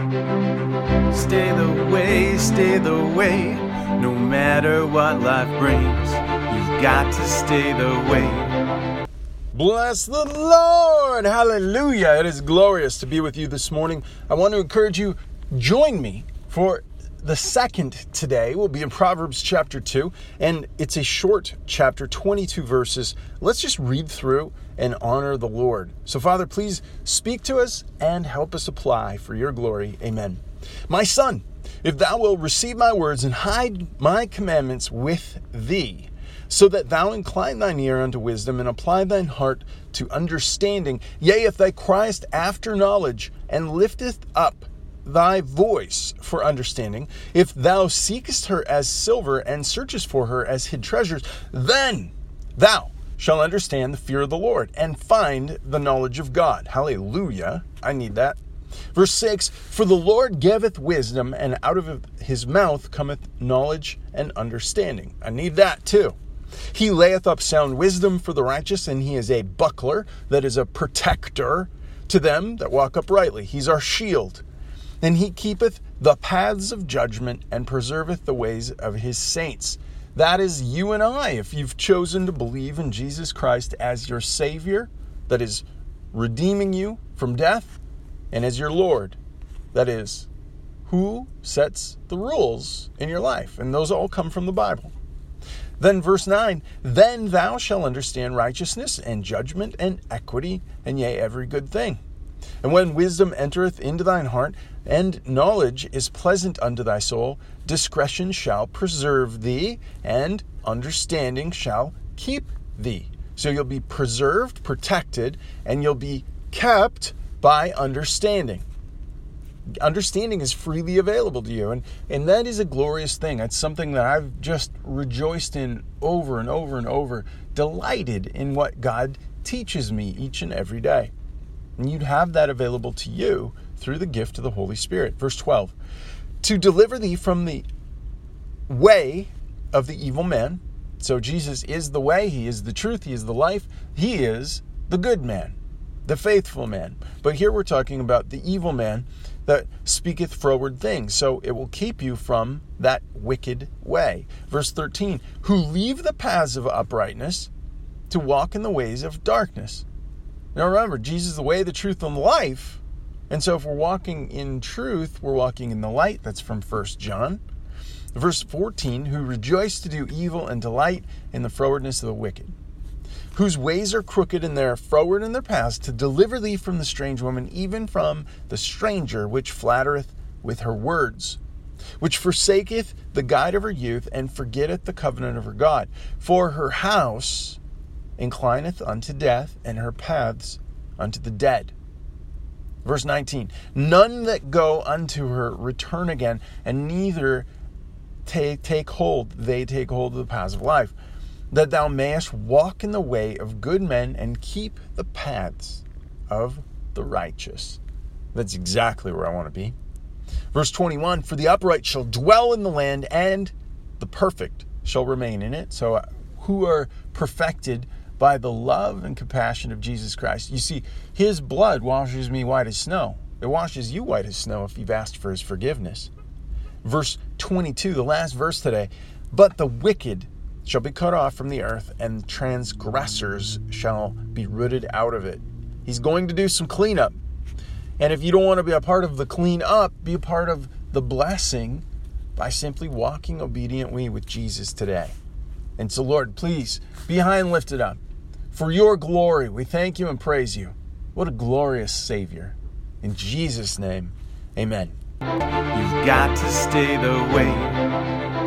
Stay the way, stay the way. No matter what life brings, you've got to stay the way. Bless the Lord! Hallelujah! It is glorious to be with you this morning. I want to encourage you, join me for the second today will be in Proverbs chapter 2, and it's a short chapter, 22 verses. Let's just read through and honor the Lord. So, Father, please speak to us and help us apply for your glory. Amen. My son, if thou wilt receive my words and hide my commandments with thee, so that thou incline thine ear unto wisdom and apply thine heart to understanding, yea, if thou criest after knowledge and lifteth up thy voice for understanding, if thou seekest her as silver and searchest for her as hid treasures, then thou shalt understand the fear of the Lord and find the knowledge of God. Hallelujah. I need that. Verse 6 For the Lord giveth wisdom, and out of his mouth cometh knowledge and understanding. I need that too. He layeth up sound wisdom for the righteous, and he is a buckler, that is a protector to them that walk uprightly. He's our shield. And he keepeth the paths of judgment and preserveth the ways of his saints. That is you and I, if you've chosen to believe in Jesus Christ as your Savior, that is redeeming you from death, and as your Lord, that is who sets the rules in your life. And those all come from the Bible. Then, verse 9, then thou shalt understand righteousness and judgment and equity, and yea, every good thing. And when wisdom entereth into thine heart, and knowledge is pleasant unto thy soul, discretion shall preserve thee, and understanding shall keep thee. So you'll be preserved, protected, and you'll be kept by understanding. Understanding is freely available to you, and, and that is a glorious thing. That's something that I've just rejoiced in over and over and over, delighted in what God teaches me each and every day. And you'd have that available to you through the gift of the Holy Spirit. Verse 12 To deliver thee from the way of the evil man. So Jesus is the way, He is the truth, He is the life, He is the good man, the faithful man. But here we're talking about the evil man that speaketh froward things. So it will keep you from that wicked way. Verse 13 Who leave the paths of uprightness to walk in the ways of darkness now remember, Jesus is the way, the truth, and the life. And so if we're walking in truth, we're walking in the light. That's from 1 John. Verse 14, who rejoice to do evil and delight in the frowardness of the wicked, whose ways are crooked and they are froward in their paths, to deliver thee from the strange woman, even from the stranger which flattereth with her words, which forsaketh the guide of her youth and forgetteth the covenant of her God. For her house inclineth unto death, and her paths unto the dead. Verse 19 None that go unto her return again, and neither take, take hold, they take hold of the paths of life, that thou mayest walk in the way of good men and keep the paths of the righteous. That's exactly where I want to be. Verse 21 For the upright shall dwell in the land, and the perfect shall remain in it. So, uh, who are perfected by the love and compassion of Jesus Christ. You see, his blood washes me white as snow. It washes you white as snow if you've asked for his forgiveness. Verse 22, the last verse today. But the wicked shall be cut off from the earth, and transgressors shall be rooted out of it. He's going to do some cleanup. And if you don't want to be a part of the cleanup, be a part of the blessing by simply walking obediently with Jesus today. And so, Lord, please be high and lifted up. For your glory, we thank you and praise you. What a glorious Savior. In Jesus' name, amen. You've got to stay the way.